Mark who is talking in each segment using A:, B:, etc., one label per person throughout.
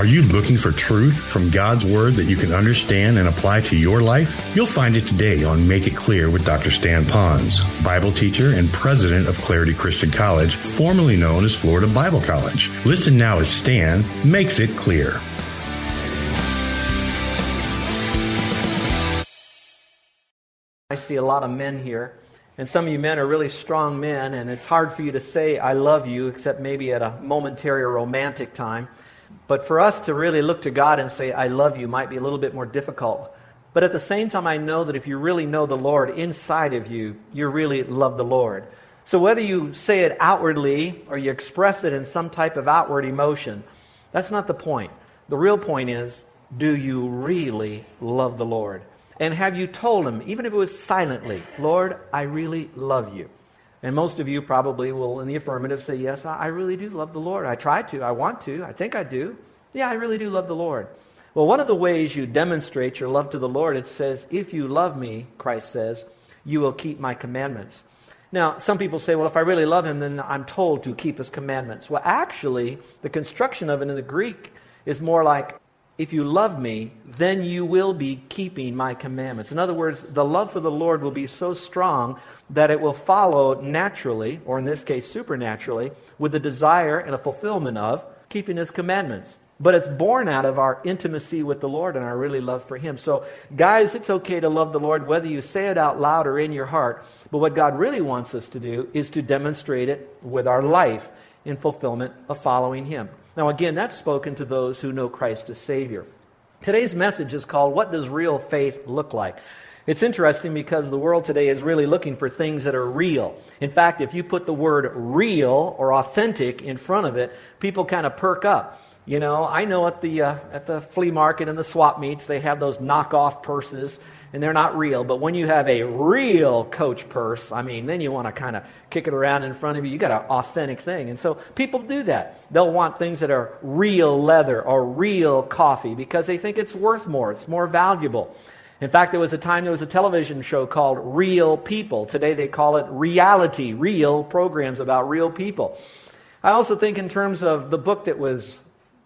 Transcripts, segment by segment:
A: Are you looking for truth from God's Word that you can understand and apply to your life? You'll find it today on Make It Clear with Dr. Stan Ponz, Bible teacher and president of Clarity Christian College, formerly known as Florida Bible College. Listen now as Stan makes it clear.
B: I see a lot of men here, and some of you men are really strong men, and it's hard for you to say, I love you, except maybe at a momentary or romantic time. But for us to really look to God and say, I love you, might be a little bit more difficult. But at the same time, I know that if you really know the Lord inside of you, you really love the Lord. So whether you say it outwardly or you express it in some type of outward emotion, that's not the point. The real point is, do you really love the Lord? And have you told him, even if it was silently, Lord, I really love you? And most of you probably will, in the affirmative, say, Yes, I really do love the Lord. I try to. I want to. I think I do. Yeah, I really do love the Lord. Well, one of the ways you demonstrate your love to the Lord, it says, If you love me, Christ says, you will keep my commandments. Now, some people say, well, if I really love him, then I'm told to keep his commandments. Well, actually, the construction of it in the Greek is more like, if you love me, then you will be keeping my commandments. In other words, the love for the Lord will be so strong that it will follow naturally, or in this case, supernaturally, with the desire and a fulfillment of keeping his commandments. But it's born out of our intimacy with the Lord and our really love for him. So, guys, it's okay to love the Lord whether you say it out loud or in your heart. But what God really wants us to do is to demonstrate it with our life in fulfillment of following him. Now, again, that's spoken to those who know Christ as Savior. Today's message is called What Does Real Faith Look Like? It's interesting because the world today is really looking for things that are real. In fact, if you put the word real or authentic in front of it, people kind of perk up. You know, I know at the, uh, at the flea market and the swap meets, they have those knockoff purses and they're not real. But when you have a real coach purse, I mean, then you want to kind of kick it around in front of you. You got an authentic thing. And so people do that. They'll want things that are real leather or real coffee because they think it's worth more, it's more valuable. In fact, there was a time there was a television show called Real People. Today they call it reality, real programs about real people. I also think in terms of the book that was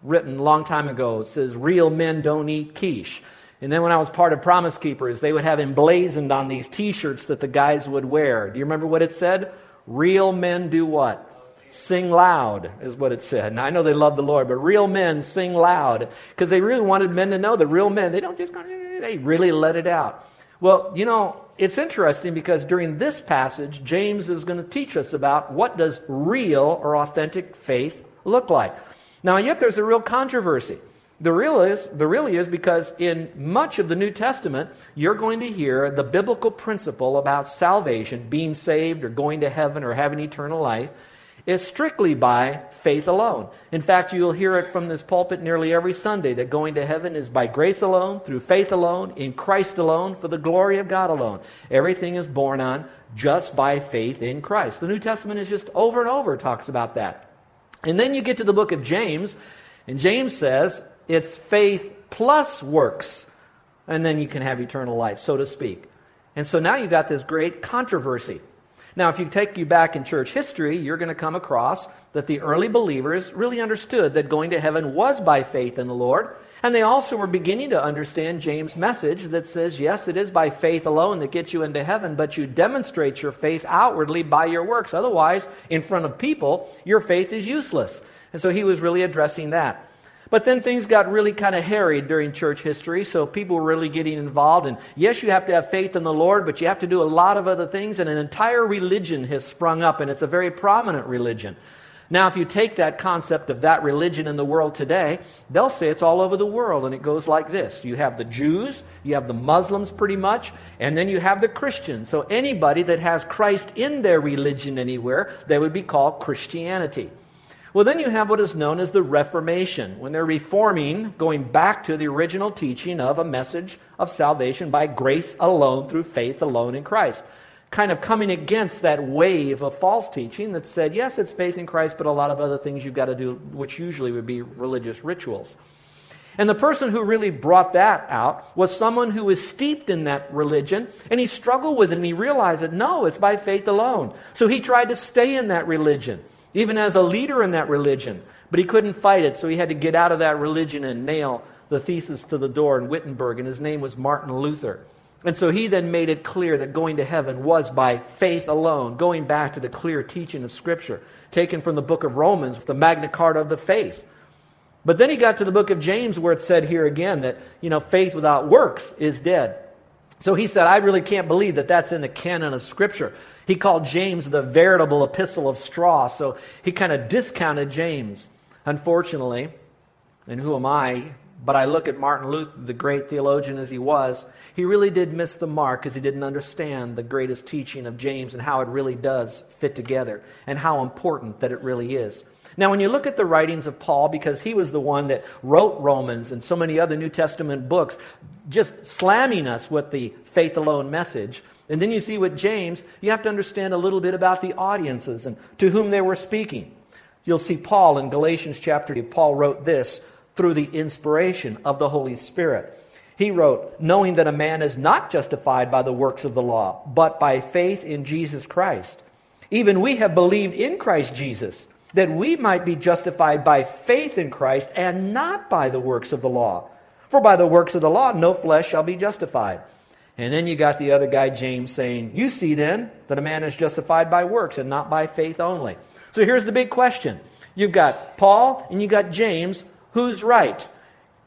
B: written a long time ago, it says, Real Men Don't Eat Quiche. And then when I was part of Promise Keepers, they would have emblazoned on these t shirts that the guys would wear. Do you remember what it said? Real men do what? Sing loud, is what it said. Now, I know they love the Lord, but real men sing loud because they really wanted men to know that real men, they don't just, they really let it out. Well, you know, it's interesting because during this passage, James is going to teach us about what does real or authentic faith look like. Now, yet there's a real controversy. The real is the really is because in much of the New Testament, you're going to hear the biblical principle about salvation, being saved or going to heaven or having eternal life, is strictly by faith alone. In fact, you'll hear it from this pulpit nearly every Sunday that going to heaven is by grace alone, through faith alone, in Christ alone, for the glory of God alone. Everything is born on just by faith in Christ. The New Testament is just over and over talks about that. And then you get to the book of James, and James says, it's faith plus works, and then you can have eternal life, so to speak. And so now you've got this great controversy. Now, if you take you back in church history, you're going to come across that the early believers really understood that going to heaven was by faith in the Lord. And they also were beginning to understand James' message that says, yes, it is by faith alone that gets you into heaven, but you demonstrate your faith outwardly by your works. Otherwise, in front of people, your faith is useless. And so he was really addressing that. But then things got really kind of hairy during church history, so people were really getting involved. And yes, you have to have faith in the Lord, but you have to do a lot of other things, and an entire religion has sprung up, and it's a very prominent religion. Now, if you take that concept of that religion in the world today, they'll say it's all over the world, and it goes like this You have the Jews, you have the Muslims pretty much, and then you have the Christians. So anybody that has Christ in their religion anywhere, they would be called Christianity. Well, then you have what is known as the Reformation, when they're reforming, going back to the original teaching of a message of salvation by grace alone, through faith alone in Christ. Kind of coming against that wave of false teaching that said, yes, it's faith in Christ, but a lot of other things you've got to do, which usually would be religious rituals. And the person who really brought that out was someone who was steeped in that religion, and he struggled with it, and he realized that no, it's by faith alone. So he tried to stay in that religion even as a leader in that religion. But he couldn't fight it, so he had to get out of that religion and nail the thesis to the door in Wittenberg, and his name was Martin Luther. And so he then made it clear that going to heaven was by faith alone, going back to the clear teaching of Scripture, taken from the book of Romans, the Magna Carta of the faith. But then he got to the book of James where it said here again that, you know, faith without works is dead. So he said, I really can't believe that that's in the canon of Scripture. He called James the veritable epistle of straw, so he kind of discounted James. Unfortunately, and who am I? But I look at Martin Luther, the great theologian as he was, he really did miss the mark because he didn't understand the greatest teaching of James and how it really does fit together and how important that it really is. Now, when you look at the writings of Paul, because he was the one that wrote Romans and so many other New Testament books, just slamming us with the faith alone message, and then you see with James, you have to understand a little bit about the audiences and to whom they were speaking. You'll see Paul in Galatians chapter 2. Paul wrote this through the inspiration of the Holy Spirit. He wrote, knowing that a man is not justified by the works of the law, but by faith in Jesus Christ. Even we have believed in Christ Jesus, that we might be justified by faith in Christ and not by the works of the law. For by the works of the law, no flesh shall be justified. And then you got the other guy, James, saying, You see then that a man is justified by works and not by faith only. So here's the big question. You've got Paul and you've got James. Who's right?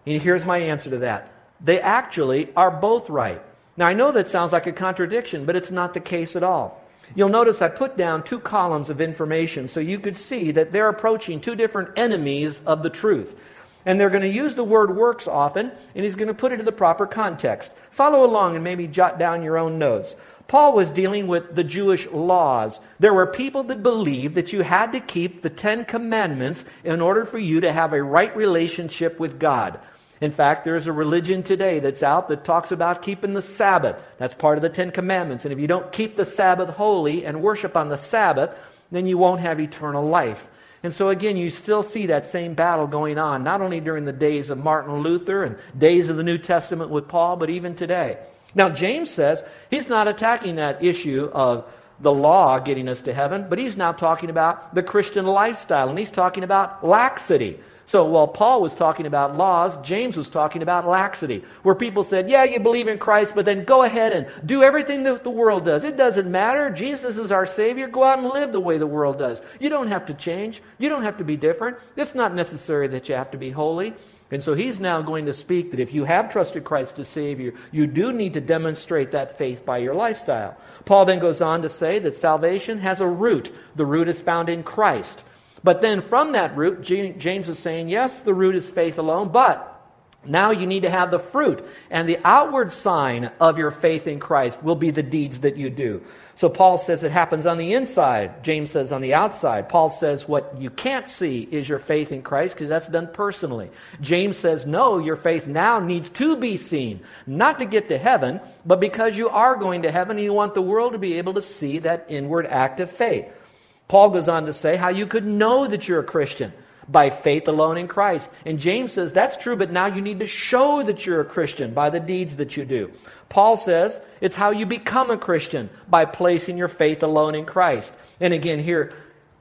B: And here's my answer to that. They actually are both right. Now, I know that sounds like a contradiction, but it's not the case at all. You'll notice I put down two columns of information so you could see that they're approaching two different enemies of the truth. And they're going to use the word works often, and he's going to put it in the proper context. Follow along and maybe jot down your own notes. Paul was dealing with the Jewish laws. There were people that believed that you had to keep the Ten Commandments in order for you to have a right relationship with God. In fact, there's a religion today that's out that talks about keeping the Sabbath. That's part of the Ten Commandments. And if you don't keep the Sabbath holy and worship on the Sabbath, then you won't have eternal life. And so, again, you still see that same battle going on, not only during the days of Martin Luther and days of the New Testament with Paul, but even today. Now, James says he's not attacking that issue of the law getting us to heaven, but he's now talking about the Christian lifestyle, and he's talking about laxity. So while Paul was talking about laws, James was talking about laxity, where people said, Yeah, you believe in Christ, but then go ahead and do everything that the world does. It doesn't matter. Jesus is our Savior. Go out and live the way the world does. You don't have to change, you don't have to be different. It's not necessary that you have to be holy. And so he's now going to speak that if you have trusted Christ as Savior, you do need to demonstrate that faith by your lifestyle. Paul then goes on to say that salvation has a root. The root is found in Christ. But then from that root, James is saying, yes, the root is faith alone, but now you need to have the fruit. And the outward sign of your faith in Christ will be the deeds that you do. So Paul says it happens on the inside. James says on the outside. Paul says what you can't see is your faith in Christ because that's done personally. James says no, your faith now needs to be seen. Not to get to heaven, but because you are going to heaven and you want the world to be able to see that inward act of faith. Paul goes on to say how you could know that you're a Christian by faith alone in Christ. And James says that's true, but now you need to show that you're a Christian by the deeds that you do. Paul says it's how you become a Christian by placing your faith alone in Christ. And again, here,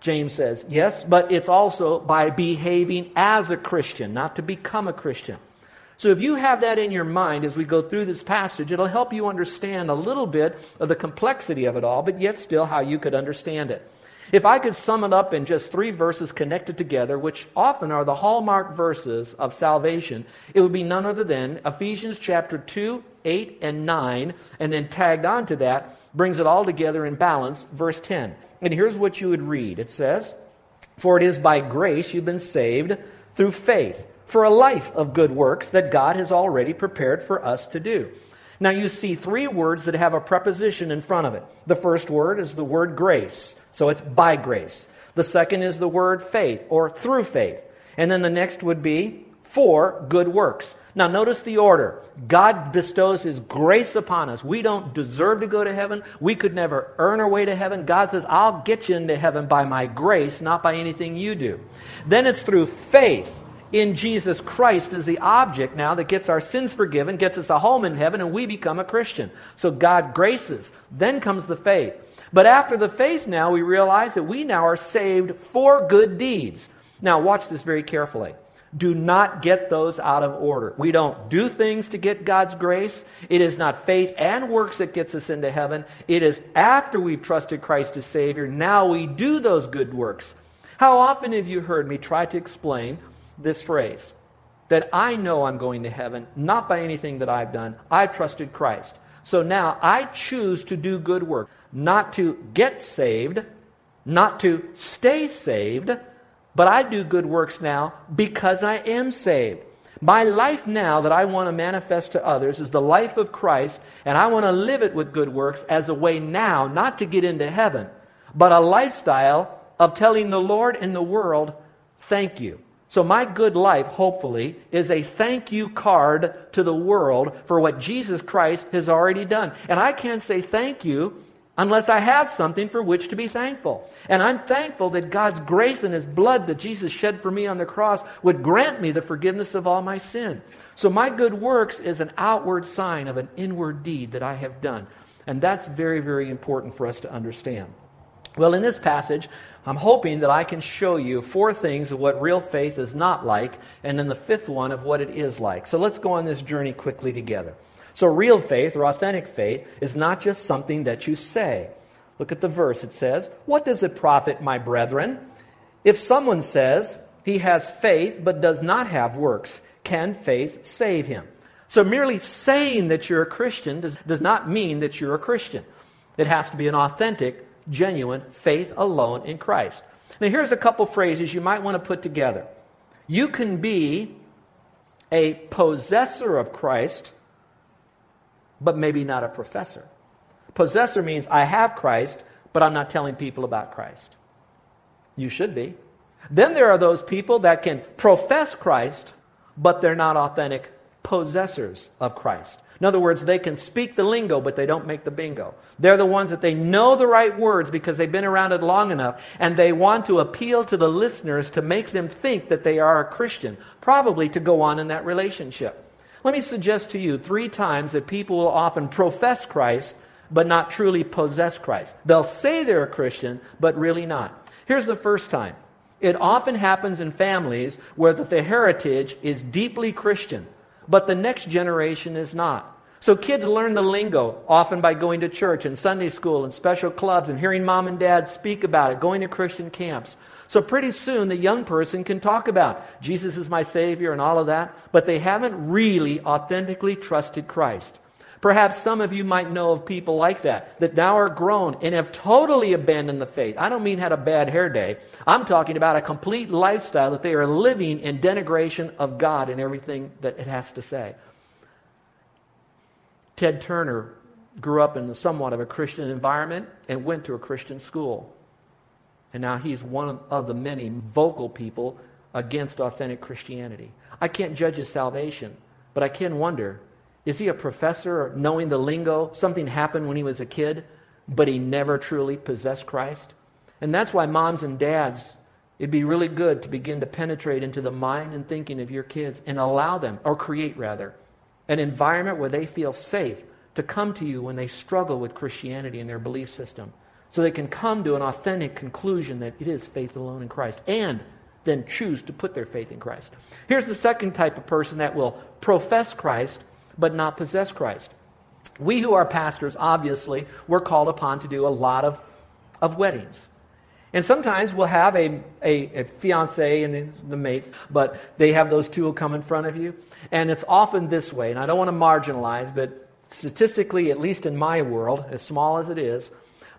B: James says, yes, but it's also by behaving as a Christian, not to become a Christian. So if you have that in your mind as we go through this passage, it'll help you understand a little bit of the complexity of it all, but yet still how you could understand it. If I could sum it up in just three verses connected together, which often are the hallmark verses of salvation, it would be none other than Ephesians chapter 2, 8, and 9, and then tagged on to that brings it all together in balance, verse 10. And here's what you would read it says, For it is by grace you've been saved through faith, for a life of good works that God has already prepared for us to do. Now you see three words that have a preposition in front of it. The first word is the word grace, so it's by grace. The second is the word faith, or through faith. And then the next would be for good works. Now, notice the order. God bestows His grace upon us. We don't deserve to go to heaven. We could never earn our way to heaven. God says, I'll get you into heaven by my grace, not by anything you do. Then it's through faith in Jesus Christ is the object now that gets our sins forgiven, gets us a home in heaven, and we become a Christian. So God graces. Then comes the faith. But after the faith, now we realize that we now are saved for good deeds. Now, watch this very carefully do not get those out of order. We don't do things to get God's grace. It is not faith and works that gets us into heaven. It is after we've trusted Christ as Savior, now we do those good works. How often have you heard me try to explain this phrase? That I know I'm going to heaven, not by anything that I've done. I've trusted Christ. So now I choose to do good work, not to get saved, not to stay saved, but I do good works now because I am saved. My life now that I want to manifest to others is the life of Christ, and I want to live it with good works as a way now, not to get into heaven, but a lifestyle of telling the Lord and the world, thank you. So, my good life, hopefully, is a thank you card to the world for what Jesus Christ has already done. And I can't say thank you unless I have something for which to be thankful. And I'm thankful that God's grace and His blood that Jesus shed for me on the cross would grant me the forgiveness of all my sin. So my good works is an outward sign of an inward deed that I have done. And that's very, very important for us to understand. Well, in this passage, I'm hoping that I can show you four things of what real faith is not like, and then the fifth one of what it is like. So let's go on this journey quickly together. So, real faith or authentic faith is not just something that you say. Look at the verse. It says, What does it profit, my brethren? If someone says he has faith but does not have works, can faith save him? So, merely saying that you're a Christian does, does not mean that you're a Christian. It has to be an authentic, genuine faith alone in Christ. Now, here's a couple phrases you might want to put together. You can be a possessor of Christ but maybe not a professor. Possessor means I have Christ, but I'm not telling people about Christ. You should be. Then there are those people that can profess Christ, but they're not authentic possessors of Christ. In other words, they can speak the lingo, but they don't make the bingo. They're the ones that they know the right words because they've been around it long enough, and they want to appeal to the listeners to make them think that they are a Christian, probably to go on in that relationship. Let me suggest to you three times that people will often profess Christ, but not truly possess Christ. They'll say they're a Christian, but really not. Here's the first time. It often happens in families where the heritage is deeply Christian, but the next generation is not. So kids learn the lingo often by going to church and Sunday school and special clubs and hearing mom and dad speak about it, going to Christian camps. So pretty soon the young person can talk about Jesus is my Savior and all of that, but they haven't really authentically trusted Christ. Perhaps some of you might know of people like that, that now are grown and have totally abandoned the faith. I don't mean had a bad hair day. I'm talking about a complete lifestyle that they are living in denigration of God and everything that it has to say. Ted Turner grew up in somewhat of a Christian environment and went to a Christian school. And now he's one of the many vocal people against authentic Christianity. I can't judge his salvation, but I can wonder is he a professor knowing the lingo? Something happened when he was a kid, but he never truly possessed Christ? And that's why moms and dads, it'd be really good to begin to penetrate into the mind and thinking of your kids and allow them, or create rather, an environment where they feel safe to come to you when they struggle with Christianity and their belief system. So they can come to an authentic conclusion that it is faith alone in Christ and then choose to put their faith in Christ. Here's the second type of person that will profess Christ but not possess Christ. We who are pastors, obviously, we're called upon to do a lot of, of weddings. And sometimes we'll have a, a, a fiance and the mate, but they have those two come in front of you. And it's often this way, and I don't want to marginalize, but statistically, at least in my world, as small as it is,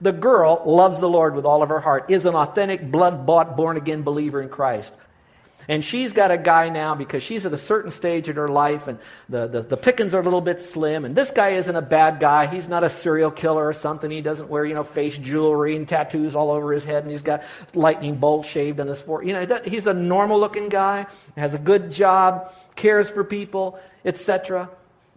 B: The girl loves the Lord with all of her heart, is an authentic, blood bought, born again believer in Christ. And she's got a guy now because she's at a certain stage in her life and the, the, the, pickings are a little bit slim. And this guy isn't a bad guy. He's not a serial killer or something. He doesn't wear, you know, face jewelry and tattoos all over his head and he's got lightning bolts shaved on his forehead. You know, he's a normal looking guy, has a good job, cares for people, etc.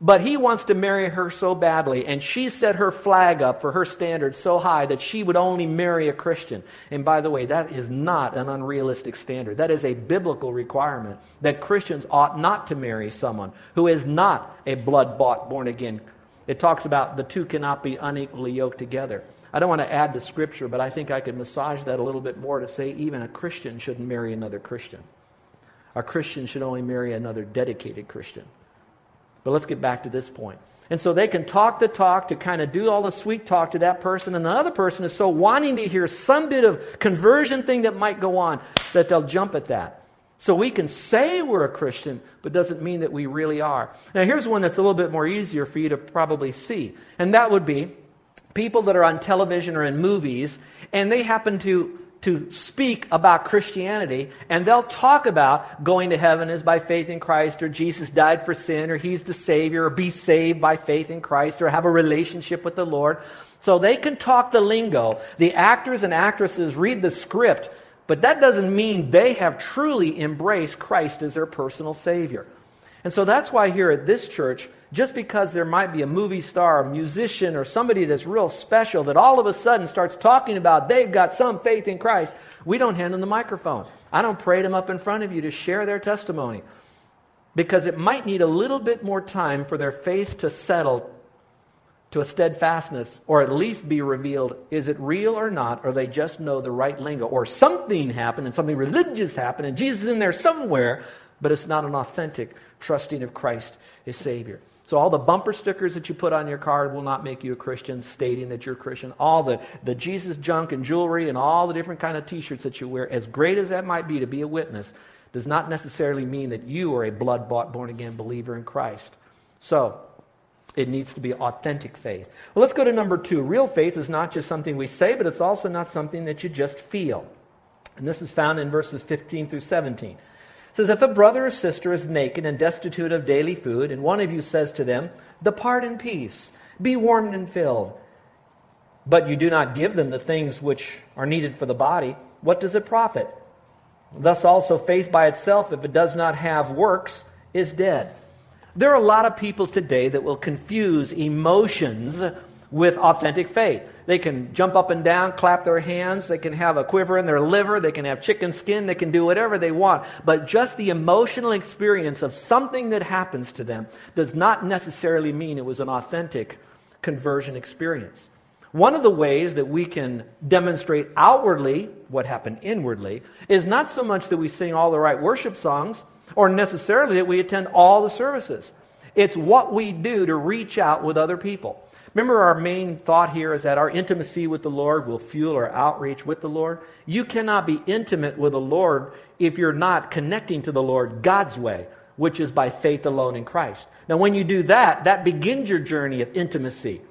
B: But he wants to marry her so badly, and she set her flag up for her standards so high that she would only marry a Christian. And by the way, that is not an unrealistic standard. That is a biblical requirement that Christians ought not to marry someone who is not a blood bought, born again. It talks about the two cannot be unequally yoked together. I don't want to add to Scripture, but I think I could massage that a little bit more to say even a Christian shouldn't marry another Christian. A Christian should only marry another dedicated Christian. But let's get back to this point. And so they can talk the talk to kind of do all the sweet talk to that person, and the other person is so wanting to hear some bit of conversion thing that might go on that they'll jump at that. So we can say we're a Christian, but doesn't mean that we really are. Now, here's one that's a little bit more easier for you to probably see, and that would be people that are on television or in movies, and they happen to to speak about Christianity, and they'll talk about going to heaven is by faith in Christ, or Jesus died for sin, or He's the Savior, or be saved by faith in Christ, or have a relationship with the Lord. So they can talk the lingo. The actors and actresses read the script, but that doesn't mean they have truly embraced Christ as their personal Savior. And so that's why here at this church, just because there might be a movie star, a musician, or somebody that's real special that all of a sudden starts talking about they've got some faith in Christ, we don't hand them the microphone. I don't pray them up in front of you to share their testimony because it might need a little bit more time for their faith to settle to a steadfastness or at least be revealed is it real or not or they just know the right lingo or something happened and something religious happened and jesus is in there somewhere but it's not an authentic trusting of christ as savior so all the bumper stickers that you put on your card will not make you a Christian, stating that you're a Christian. All the, the Jesus junk and jewelry and all the different kind of t-shirts that you wear, as great as that might be to be a witness, does not necessarily mean that you are a blood-bought, born-again believer in Christ. So, it needs to be authentic faith. Well, let's go to number two. Real faith is not just something we say, but it's also not something that you just feel. And this is found in verses 15 through 17 says, If a brother or sister is naked and destitute of daily food, and one of you says to them, Depart in peace, be warmed and filled, but you do not give them the things which are needed for the body, what does it profit? Thus also, faith by itself, if it does not have works, is dead. There are a lot of people today that will confuse emotions with authentic faith. They can jump up and down, clap their hands, they can have a quiver in their liver, they can have chicken skin, they can do whatever they want. But just the emotional experience of something that happens to them does not necessarily mean it was an authentic conversion experience. One of the ways that we can demonstrate outwardly what happened inwardly is not so much that we sing all the right worship songs or necessarily that we attend all the services. It's what we do to reach out with other people. Remember, our main thought here is that our intimacy with the Lord will fuel our outreach with the Lord. You cannot be intimate with the Lord if you're not connecting to the Lord God's way, which is by faith alone in Christ. Now, when you do that, that begins your journey of intimacy.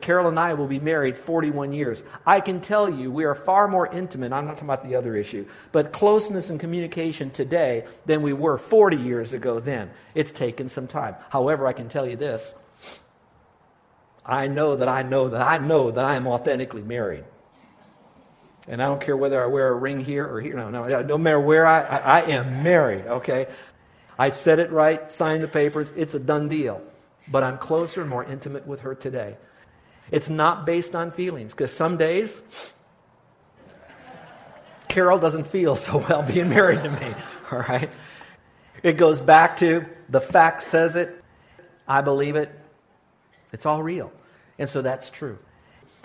B: Carol and I will be married 41 years. I can tell you we are far more intimate. I'm not talking about the other issue, but closeness and communication today than we were 40 years ago then. It's taken some time. However, I can tell you this I know that I know that I know that I am authentically married. And I don't care whether I wear a ring here or here. No, no, no matter where I, I, I am married, okay? I said it right, signed the papers, it's a done deal. But I'm closer and more intimate with her today. It's not based on feelings, because some days, Carol doesn't feel so well being married to me, all right? It goes back to the fact says it, I believe it, it's all real. And so that's true.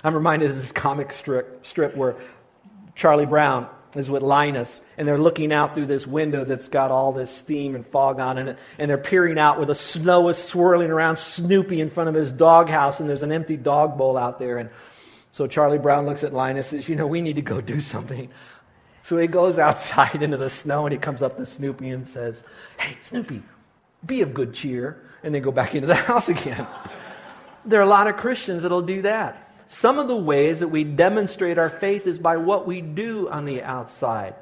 B: I'm reminded of this comic strip, strip where Charlie Brown is with Linus, and they're looking out through this window that's got all this steam and fog on it, and they're peering out where the snow is swirling around Snoopy in front of his doghouse, and there's an empty dog bowl out there. And so Charlie Brown looks at Linus and says, You know, we need to go do something. So he goes outside into the snow, and he comes up to Snoopy and says, Hey, Snoopy, be of good cheer. And they go back into the house again. There are a lot of Christians that'll do that. some of the ways that we demonstrate our faith is by what we do on the outside.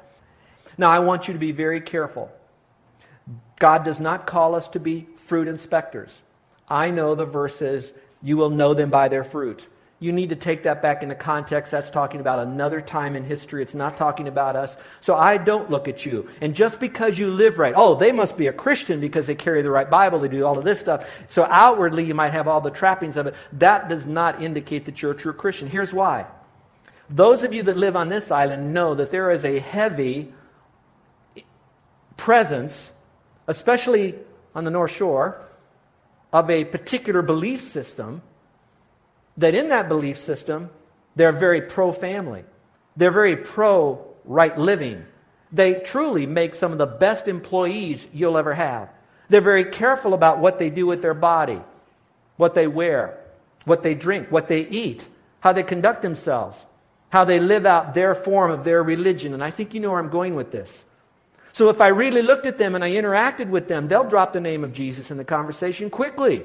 B: Now, I want you to be very careful. God does not call us to be fruit inspectors. I know the verse says, You will know them by their fruit you need to take that back into context. That's talking about another time in history. It's not talking about us. So I don't look at you. And just because you live right, oh, they must be a Christian because they carry the right Bible, they do all of this stuff. So outwardly, you might have all the trappings of it. That does not indicate that you're a true Christian. Here's why. Those of you that live on this island know that there is a heavy presence, especially on the North Shore, of a particular belief system that in that belief system, they're very pro family. They're very pro right living. They truly make some of the best employees you'll ever have. They're very careful about what they do with their body, what they wear, what they drink, what they eat, how they conduct themselves, how they live out their form of their religion. And I think you know where I'm going with this. So if I really looked at them and I interacted with them, they'll drop the name of Jesus in the conversation quickly.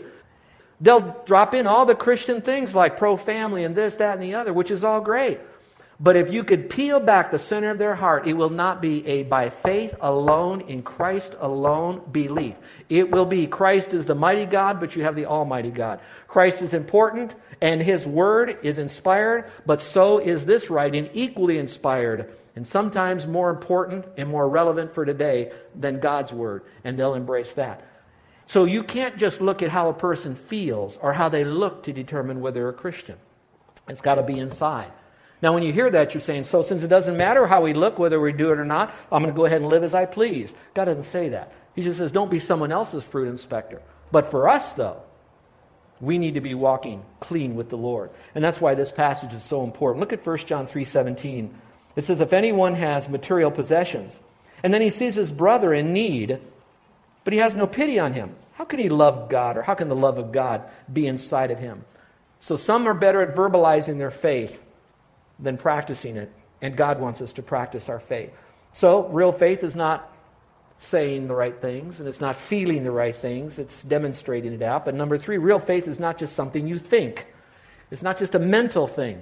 B: They'll drop in all the Christian things like pro family and this, that, and the other, which is all great. But if you could peel back the center of their heart, it will not be a by faith alone, in Christ alone belief. It will be Christ is the mighty God, but you have the Almighty God. Christ is important, and His Word is inspired, but so is this writing equally inspired, and sometimes more important and more relevant for today than God's Word, and they'll embrace that. So you can't just look at how a person feels or how they look to determine whether they're a Christian. It's got to be inside. Now, when you hear that, you're saying, so since it doesn't matter how we look, whether we do it or not, I'm going to go ahead and live as I please. God doesn't say that. He just says, don't be someone else's fruit inspector. But for us, though, we need to be walking clean with the Lord. And that's why this passage is so important. Look at 1 John 3:17. It says, if anyone has material possessions, and then he sees his brother in need, but he has no pity on him. How can he love God, or how can the love of God be inside of him? So some are better at verbalizing their faith than practicing it, and God wants us to practice our faith. So, real faith is not saying the right things, and it's not feeling the right things, it's demonstrating it out. But number three, real faith is not just something you think, it's not just a mental thing.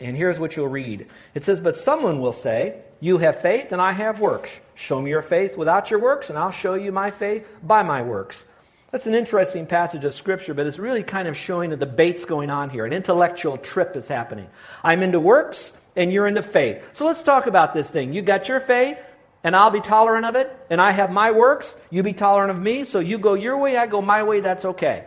B: And here's what you'll read it says, But someone will say, You have faith, and I have works. Show me your faith without your works, and I'll show you my faith by my works. That's an interesting passage of Scripture, but it's really kind of showing the debates going on here. An intellectual trip is happening. I'm into works, and you're into faith. So let's talk about this thing. You got your faith, and I'll be tolerant of it, and I have my works. You be tolerant of me, so you go your way, I go my way, that's okay.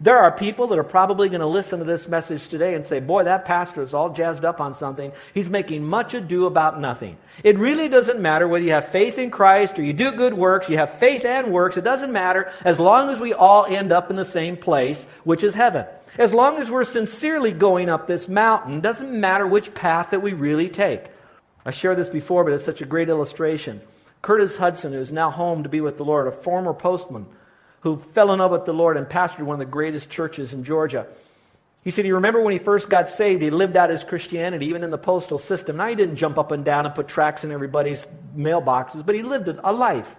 B: There are people that are probably going to listen to this message today and say, Boy, that pastor is all jazzed up on something. He's making much ado about nothing. It really doesn't matter whether you have faith in Christ or you do good works, you have faith and works. It doesn't matter as long as we all end up in the same place, which is heaven. As long as we're sincerely going up this mountain, doesn't matter which path that we really take. I shared this before, but it's such a great illustration. Curtis Hutson, who is now home to be with the Lord, a former postman, who fell in love with the Lord and pastored one of the greatest churches in Georgia. He said he remembered when he first got saved, he lived out his Christianity, even in the postal system. Now, he didn't jump up and down and put tracts in everybody's mailboxes, but he lived a life.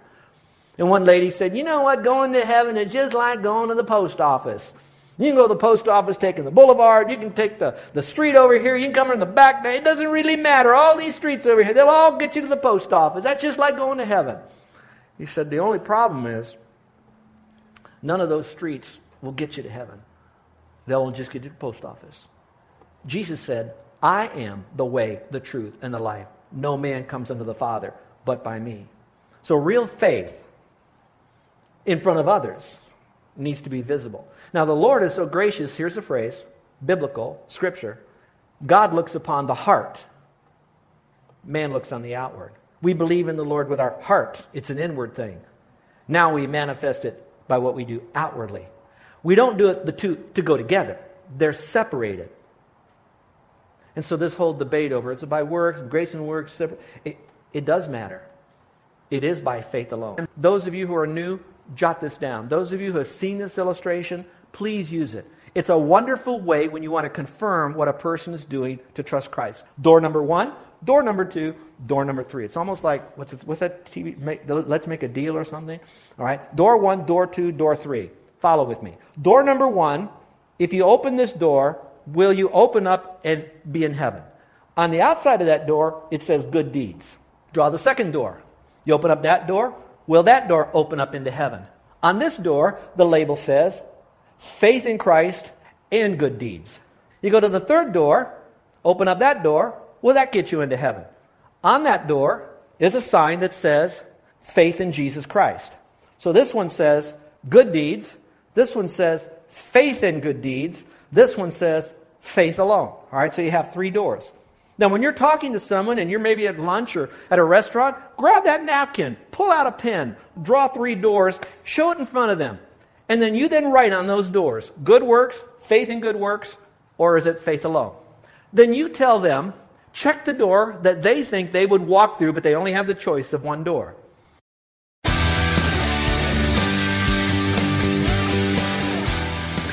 B: And one lady said, You know what? Going to heaven is just like going to the post office. You can go to the post office taking the boulevard. You can take the, the street over here. You can come in the back. It doesn't really matter. All these streets over here, they'll all get you to the post office. That's just like going to heaven. He said, The only problem is None of those streets will get you to heaven. They'll just get you to the post office. Jesus said, I am the way, the truth, and the life. No man comes unto the Father but by me. So, real faith in front of others needs to be visible. Now, the Lord is so gracious. Here's a phrase biblical, scripture. God looks upon the heart, man looks on the outward. We believe in the Lord with our heart, it's an inward thing. Now we manifest it by what we do outwardly. We don't do it the two to go together. They're separated. And so this whole debate over it's by works, grace and works, it, it does matter. It is by faith alone. And those of you who are new, jot this down. Those of you who have seen this illustration, please use it. It's a wonderful way when you want to confirm what a person is doing to trust Christ. Door number one, door number two, door number three. It's almost like what's, it, what's that TV? Make, let's make a deal or something. All right. Door one, door two, door three. Follow with me. Door number one. If you open this door, will you open up and be in heaven? On the outside of that door, it says good deeds. Draw the second door. You open up that door, will that door open up into heaven? On this door, the label says faith in Christ and good deeds. You go to the third door, open up that door, will that get you into heaven? On that door is a sign that says faith in Jesus Christ. So this one says good deeds. This one says faith in good deeds. This one says faith alone. All right, so you have three doors. Now, when you're talking to someone and you're maybe at lunch or at a restaurant, grab that napkin, pull out a pen, draw three doors, show it in front of them. And then you then write on those doors good works, faith in good works, or is it faith alone? Then you tell them, check the door that they think they would walk through, but they only have the choice of one door.